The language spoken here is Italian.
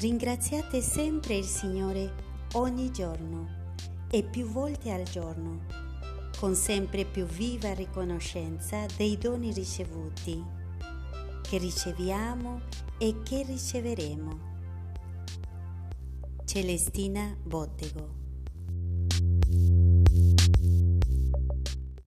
Ringraziate sempre il Signore ogni giorno e più volte al giorno, con sempre più viva riconoscenza dei doni ricevuti, che riceviamo e che riceveremo. Celestina Bottego